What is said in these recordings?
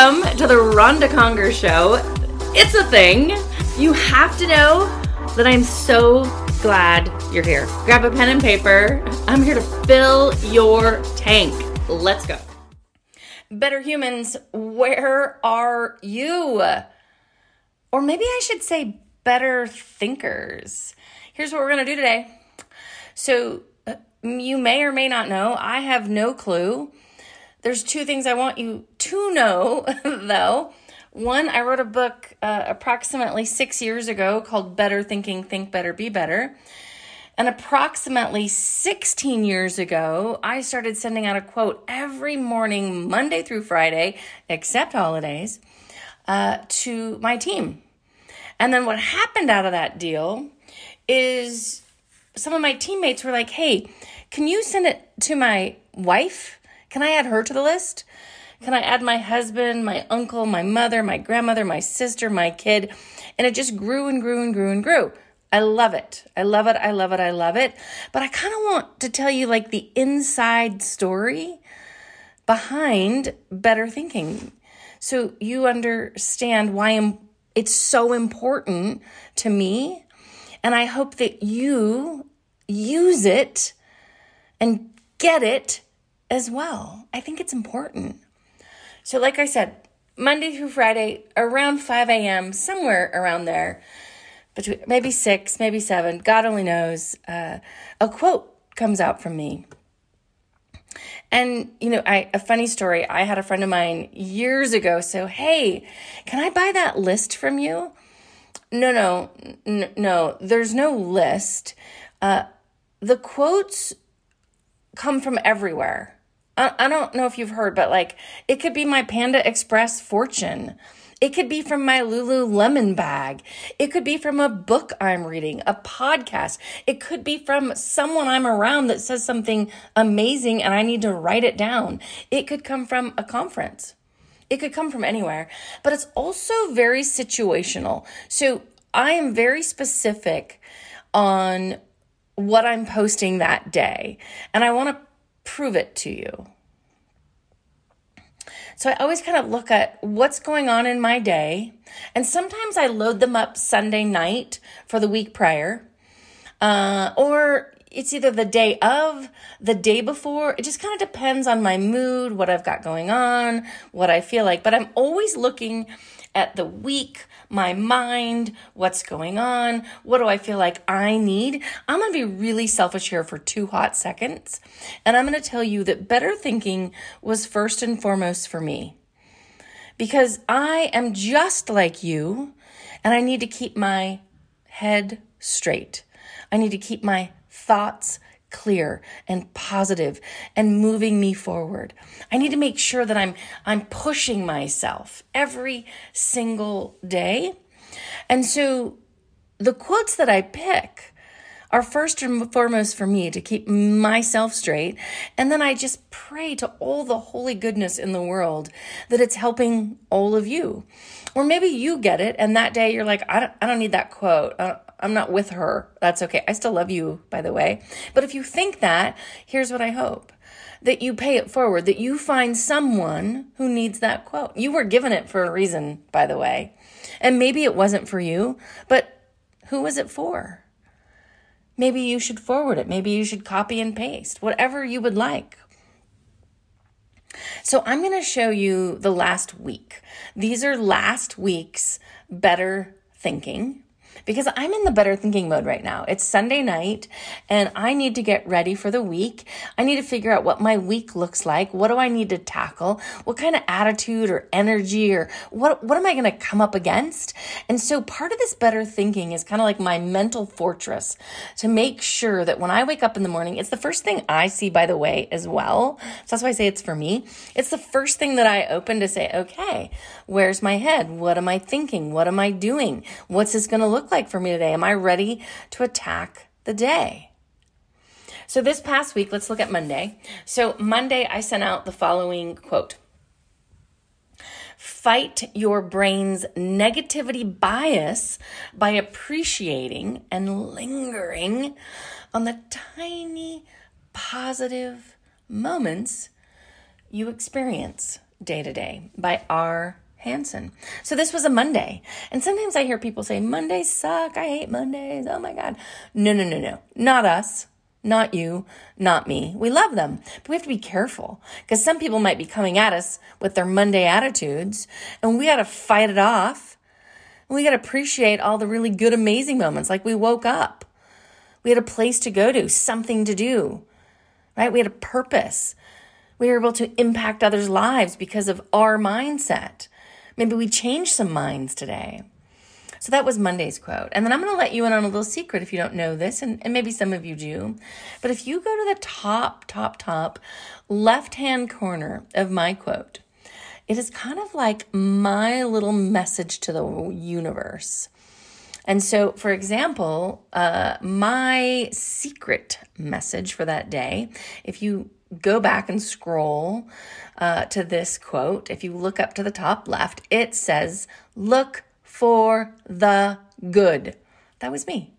Welcome to the Ronda Conger Show. It's a thing. You have to know that I'm so glad you're here. Grab a pen and paper. I'm here to fill your tank. Let's go. Better humans, where are you? Or maybe I should say better thinkers. Here's what we're going to do today. So, uh, you may or may not know, I have no clue there's two things I want you to know, though. One, I wrote a book uh, approximately six years ago called Better Thinking, Think Better, Be Better. And approximately 16 years ago, I started sending out a quote every morning, Monday through Friday, except holidays, uh, to my team. And then what happened out of that deal is some of my teammates were like, hey, can you send it to my wife? Can I add her to the list? Can I add my husband, my uncle, my mother, my grandmother, my sister, my kid? And it just grew and grew and grew and grew. I love it. I love it. I love it. I love it. But I kind of want to tell you like the inside story behind better thinking. So you understand why it's so important to me. And I hope that you use it and get it as well. I think it's important. So, like I said, Monday through Friday, around 5 a.m., somewhere around there, between maybe 6, maybe 7, God only knows, uh, a quote comes out from me. And, you know, I, a funny story, I had a friend of mine years ago. So, hey, can I buy that list from you? No, no, n- no, there's no list. Uh, the quotes come from everywhere. I, I don't know if you've heard, but like it could be my Panda Express fortune. It could be from my Lululemon bag. It could be from a book I'm reading, a podcast. It could be from someone I'm around that says something amazing and I need to write it down. It could come from a conference. It could come from anywhere, but it's also very situational. So I am very specific on what I'm posting that day, and I want to prove it to you. So I always kind of look at what's going on in my day. And sometimes I load them up Sunday night for the week prior. Uh, or it's either the day of, the day before. It just kind of depends on my mood, what I've got going on, what I feel like. But I'm always looking at the week, my mind, what's going on, what do I feel like I need. I'm going to be really selfish here for two hot seconds. And I'm going to tell you that better thinking was first and foremost for me. Because I am just like you, and I need to keep my head straight. I need to keep my thoughts clear and positive and moving me forward. I need to make sure that I'm I'm pushing myself every single day. And so the quotes that I pick are first and foremost for me to keep myself straight. And then I just pray to all the holy goodness in the world that it's helping all of you. Or maybe you get it, and that day you're like, I don't, I don't need that quote. I'm not with her. That's okay. I still love you, by the way. But if you think that, here's what I hope that you pay it forward, that you find someone who needs that quote. You were given it for a reason, by the way. And maybe it wasn't for you, but who was it for? Maybe you should forward it. Maybe you should copy and paste, whatever you would like. So I'm going to show you the last week. These are last week's better thinking because I'm in the better thinking mode right now. It's Sunday night and I need to get ready for the week. I need to figure out what my week looks like. What do I need to tackle? What kind of attitude or energy or what, what am I going to come up against? And so part of this better thinking is kind of like my mental fortress to make sure that when I wake up in the morning, it's the first thing I see, by the way, as well. So that's why I say it's for me. It's the first thing that I open to say, okay, where's my head? What am I thinking? What am I doing? What's this going to look like? like for me today? Am I ready to attack the day? So, this past week, let's look at Monday. So, Monday, I sent out the following quote Fight your brain's negativity bias by appreciating and lingering on the tiny positive moments you experience Day to Day by R. Hanson. So this was a Monday. And sometimes I hear people say, Mondays suck. I hate Mondays. Oh my God. No, no, no, no. Not us. Not you, not me. We love them, but we have to be careful because some people might be coming at us with their Monday attitudes and we got to fight it off. And we got to appreciate all the really good, amazing moments like we woke up. We had a place to go to, something to do, right? We had a purpose. We were able to impact others' lives because of our mindset. Maybe we changed some minds today. So that was Monday's quote. And then I'm going to let you in on a little secret if you don't know this, and, and maybe some of you do. But if you go to the top, top, top left hand corner of my quote, it is kind of like my little message to the universe. And so, for example, uh, my secret message for that day, if you go back and scroll uh, to this quote, if you look up to the top left, it says, Look for the good. That was me.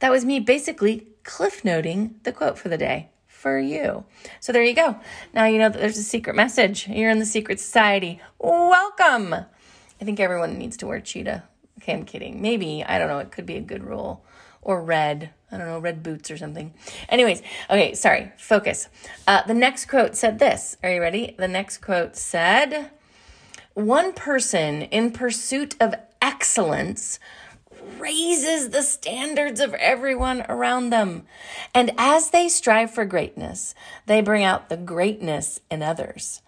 That was me basically cliff noting the quote for the day for you. So there you go. Now you know that there's a secret message. You're in the secret society. Welcome. I think everyone needs to wear cheetah. Okay, I'm kidding. Maybe, I don't know, it could be a good rule. Or red. I don't know, red boots or something. Anyways, okay, sorry, focus. Uh, the next quote said this. Are you ready? The next quote said, One person in pursuit of excellence raises the standards of everyone around them. And as they strive for greatness, they bring out the greatness in others.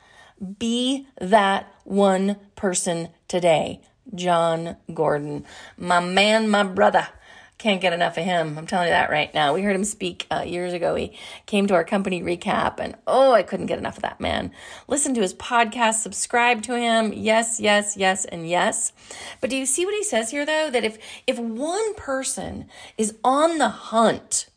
Be that one person today. Jon Gordon, my man, my brother. Can't get enough of him. I'm telling you that right now. We heard him speak uh, years ago. He came to our company recap, and oh, I couldn't get enough of that man. Listen to his podcast, subscribe to him. Yes, yes, yes, and yes. But do you see what he says here, though? That if if one person is on the hunt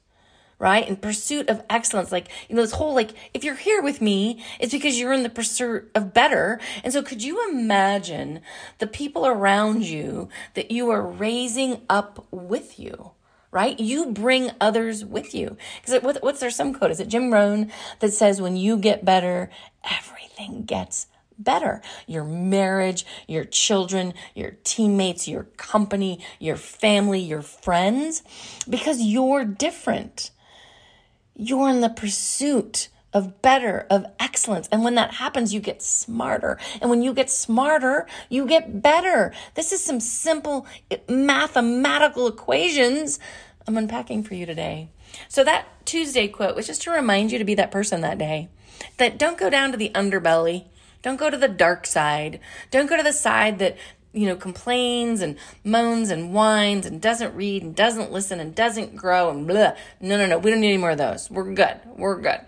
right? In pursuit of excellence. Like, you know, this whole, like, if you're here with me, it's because you're in the pursuit of better. And so could you imagine the people around you that you are raising up with you? Right? You bring others with you. Because what's there some quote? Is it Jim Rohn that says, when you get better, everything gets better. Your marriage, your children, your teammates, your company, your family, your friends, because you're different. You're in the pursuit of better, of excellence. And when that happens, you get smarter. And when you get smarter, you get better. This is some simple mathematical equations I'm unpacking for you today. So that Tuesday quote was just to remind you to be that person that day. That don't go down to the underbelly. Don't go to the dark side. Don't go to the side that you know, complains and moans and whines and doesn't read and doesn't listen and doesn't grow and blah. No, no, no. We don't need any more of those. We're good. We're good.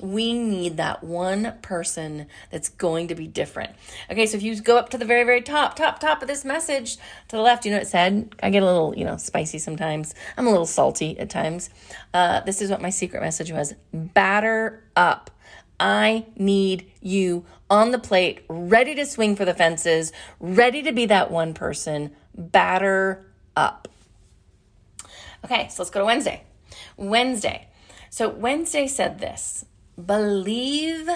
We need that one person that's going to be different. Okay, so if you go up to the very, very top, top, top of this message to the left, you know it said? I get a little, you know, spicy sometimes. I'm a little salty at times. Uh, this is what my secret message was batter up. I need you on the plate, ready to swing for the fences, ready to be that one person. Batter up. Okay, so let's go to Wednesday. Wednesday. So Wednesday said this believe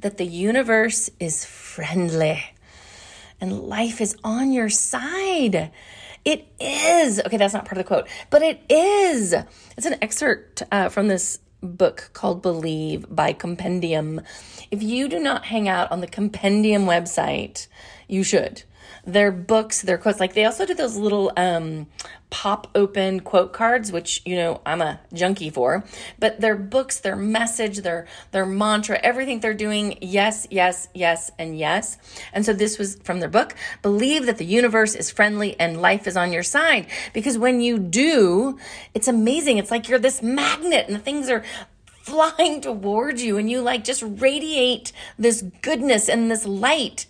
that the universe is friendly and life is on your side. It is. Okay, that's not part of the quote, but it is. It's an excerpt uh, from this book called Believe by Compendium. If you do not hang out on the Compendium website, you should. Their books, their quotes, like they also do those little um, pop open quote cards, which you know I'm a junkie for. But their books, their message, their their mantra, everything they're doing, yes, yes, yes, and yes. And so this was from their book. Believe that the universe is friendly and life is on your side. Because when you do, it's amazing. It's like you're this magnet and things are flying towards you and you like just radiate this goodness and this light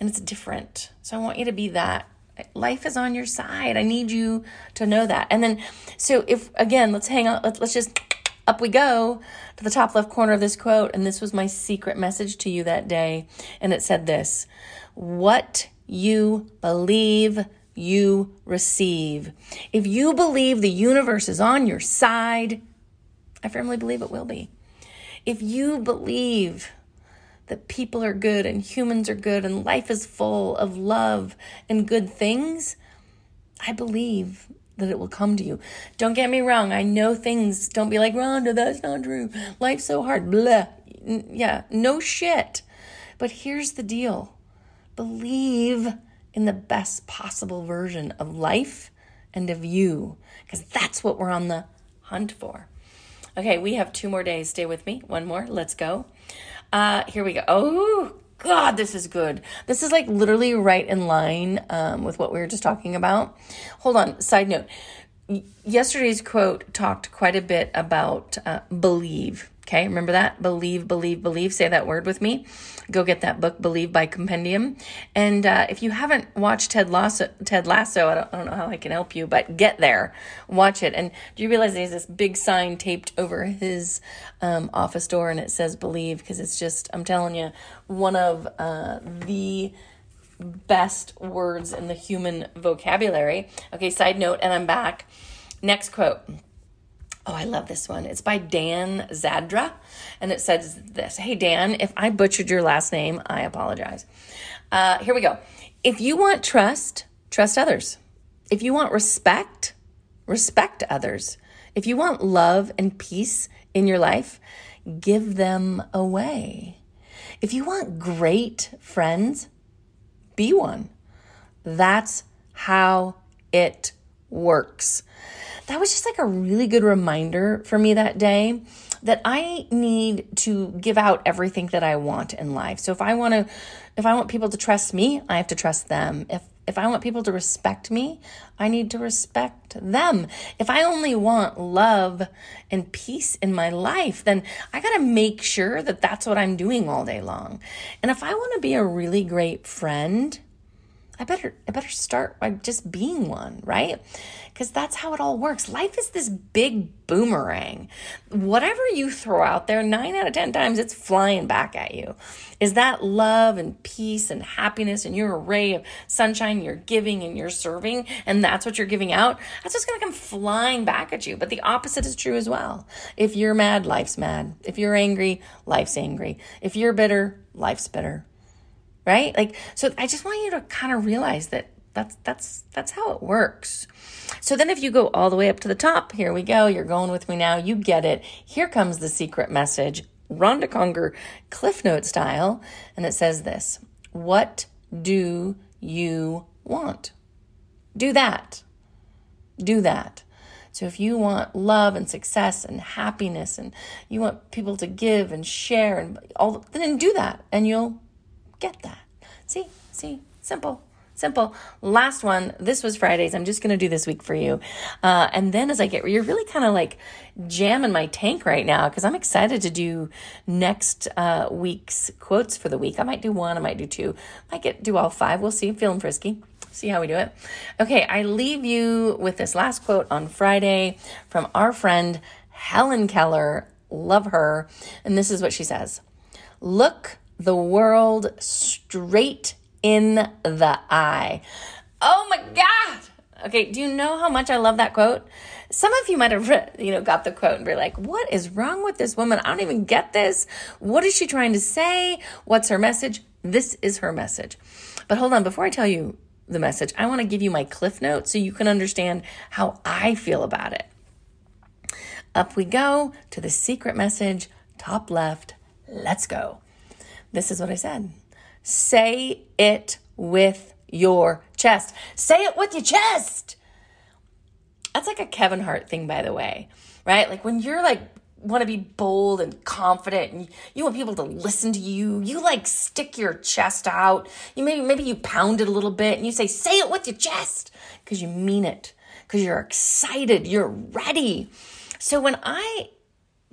and it's different. So I want you to be that. Life is on your side. I need you to know that. And then, so if again, let's hang on, let's, let's just up we go to the top left corner of this quote. And this was my secret message to you that day. And it said this What you believe, you receive. If you believe the universe is on your side, I firmly believe it will be. If you believe that people are good and humans are good and life is full of love and good things, I believe that it will come to you. Don't get me wrong. I know things. Don't be like, Ronda, that's not true. Life's so hard. Blah. Yeah, no shit. But here's the deal believe in the best possible version of life and of you, because that's what we're on the hunt for. Okay, we have two more days. Stay with me. One more. Let's go. Uh, here we go. Oh, God, this is good. This is like literally right in line um, with what we were just talking about. Hold on. Side note yesterday's quote talked quite a bit about uh, believe. Okay, remember that? Believe, believe, believe. Say that word with me. Go get that book, Believe by Compendium. And uh, if you haven't watched Ted Lasso, Ted Lasso, I don't, I don't know how I can help you, but get there, watch it. And do you realize there's this big sign taped over his um, office door and it says Believe? Because it's just, I'm telling you, one of uh, the best words in the human vocabulary. Okay, side note, and I'm back. Next quote. Oh, I love this one. It's by Dan Zadra, and it says this Hey, Dan, if I butchered your last name, I apologize. Uh, here we go. If you want trust, trust others. If you want respect, respect others. If you want love and peace in your life, give them away. If you want great friends, be one. That's how it works. That was just like a really good reminder for me that day that I need to give out everything that I want in life. So if I want to if I want people to trust me, I have to trust them. If if I want people to respect me, I need to respect them. If I only want love and peace in my life, then I got to make sure that that's what I'm doing all day long. And if I want to be a really great friend, I better I better start by just being one, right? Because that's how it all works. Life is this big boomerang. Whatever you throw out there, 9 out of 10 times it's flying back at you. Is that love and peace and happiness and your array of sunshine you're giving and you're serving and that's what you're giving out? That's just going to come flying back at you. But the opposite is true as well. If you're mad, life's mad. If you're angry, life's angry. If you're bitter, life's bitter right? Like, so I just want you to kind of realize that that's that's that's how it works. So then if you go all the way up to the top, here we go, you're going with me now, you get it. Here comes the secret message, Ronda Conger Cliff Note style, and it says this. What do you want? Do that. Do that. So if you want love and success and happiness and you want people to give and share and all then do that and you'll get that. See, see, simple. Simple. Last one. This was Fridays. I'm just going to do this week for you. Uh, and then as I get, you're really kind of like jamming my tank right now because I'm excited to do next uh, week's quotes for the week. I might do one, I might do two, I might get do all five. We'll see. I'm feeling frisky. See how we do it. Okay, I leave you with this last quote on Friday from our friend Helen Keller. Love her. And this is what she says Look the world straight in the eye. Oh my God. Okay, do you know how much I love that quote? Some of you might have, you know, got the quote and be like, "What is wrong with this woman? I don't even get this. What is she trying to say? What's her message?" This is her message. But hold on, before I tell you the message, I want to give you my cliff note so you can understand how I feel about it. Up we go to the secret message, top left. Let's go. This is what I said. Say it with your chest. Say it with your chest. That's like a Kevin Hart thing, by the way, right? Like when you're like, want to be bold and confident and you want people to listen to you you like stick your chest out you maybe maybe you pound it a little bit and you say say it with your chest because you mean it because you're excited you're ready so when i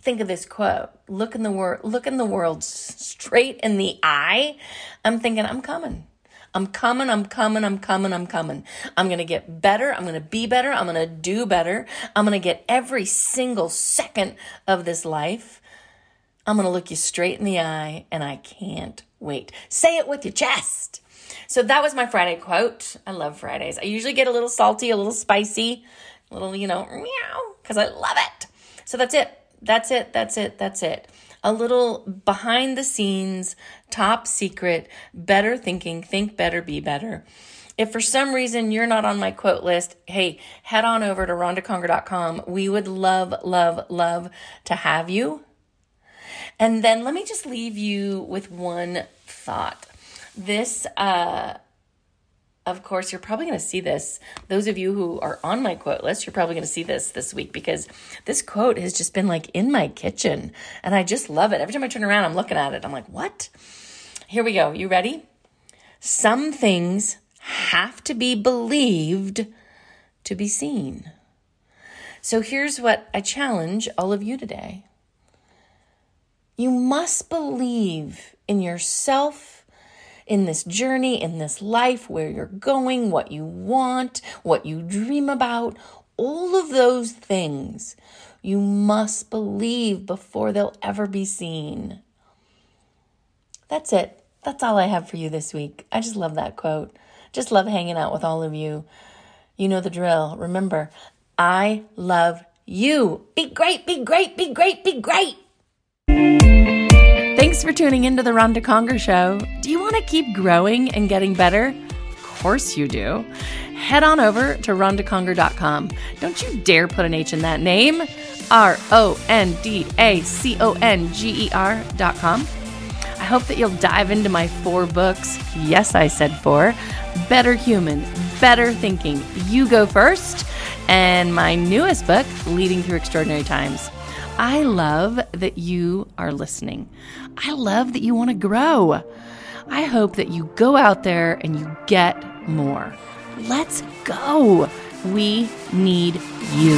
think of this quote look in the world look in the world straight in the eye. I'm thinking i'm coming. I'm coming i'm coming i'm coming i'm coming. I'm going to get better i'm going to be better i'm going to do better. I'm going to get every single second of this life. I'm going to look you straight in the eye and i can't wait. Say it with your chest. So that was my friday quote. I love fridays. I usually get a little salty a little spicy a little you know meow because i love it. So that's it that's it. That's it. That's it. a little behind the scenes, top secret, better thinking, think better, be better. If for some reason you're not on my quote list, hey, head on over to rondaconger.com. We would love, love, love to have you. And then let me just leave you with one thought. This, uh, of course, you're probably going to see this. Those of you who are on my quote list, you're probably going to see this this week because this quote has just been like in my kitchen and I just love it. Every time I turn around, I'm looking at it. I'm like, what? Here we go. You ready? Some things have to be believed to be seen. So here's what I challenge all of you today. You must believe in yourself in this journey, in this life, where you're going, what you want, what you dream about, all of those things you must believe before they'll ever be seen. That's it. That's all I have for you this week. I just love that quote. Just love hanging out with all of you. You know the drill. Remember, I love you. Be great, be great, be great, be great. Thanks for tuning into the Ronda Conger Show. Do you want to keep growing and getting better? Of course you do. Head on over to rondaconger.com. Don't you dare put an H in that name. R O N D A C O N G E R.com. I hope that you'll dive into my four books. Yes, I said four Better Human, Better Thinking. You go first. And my newest book, Leading Through Extraordinary Times. I love that you are listening. I love that you want to grow. I hope that you go out there and you get more. Let's go. We need you.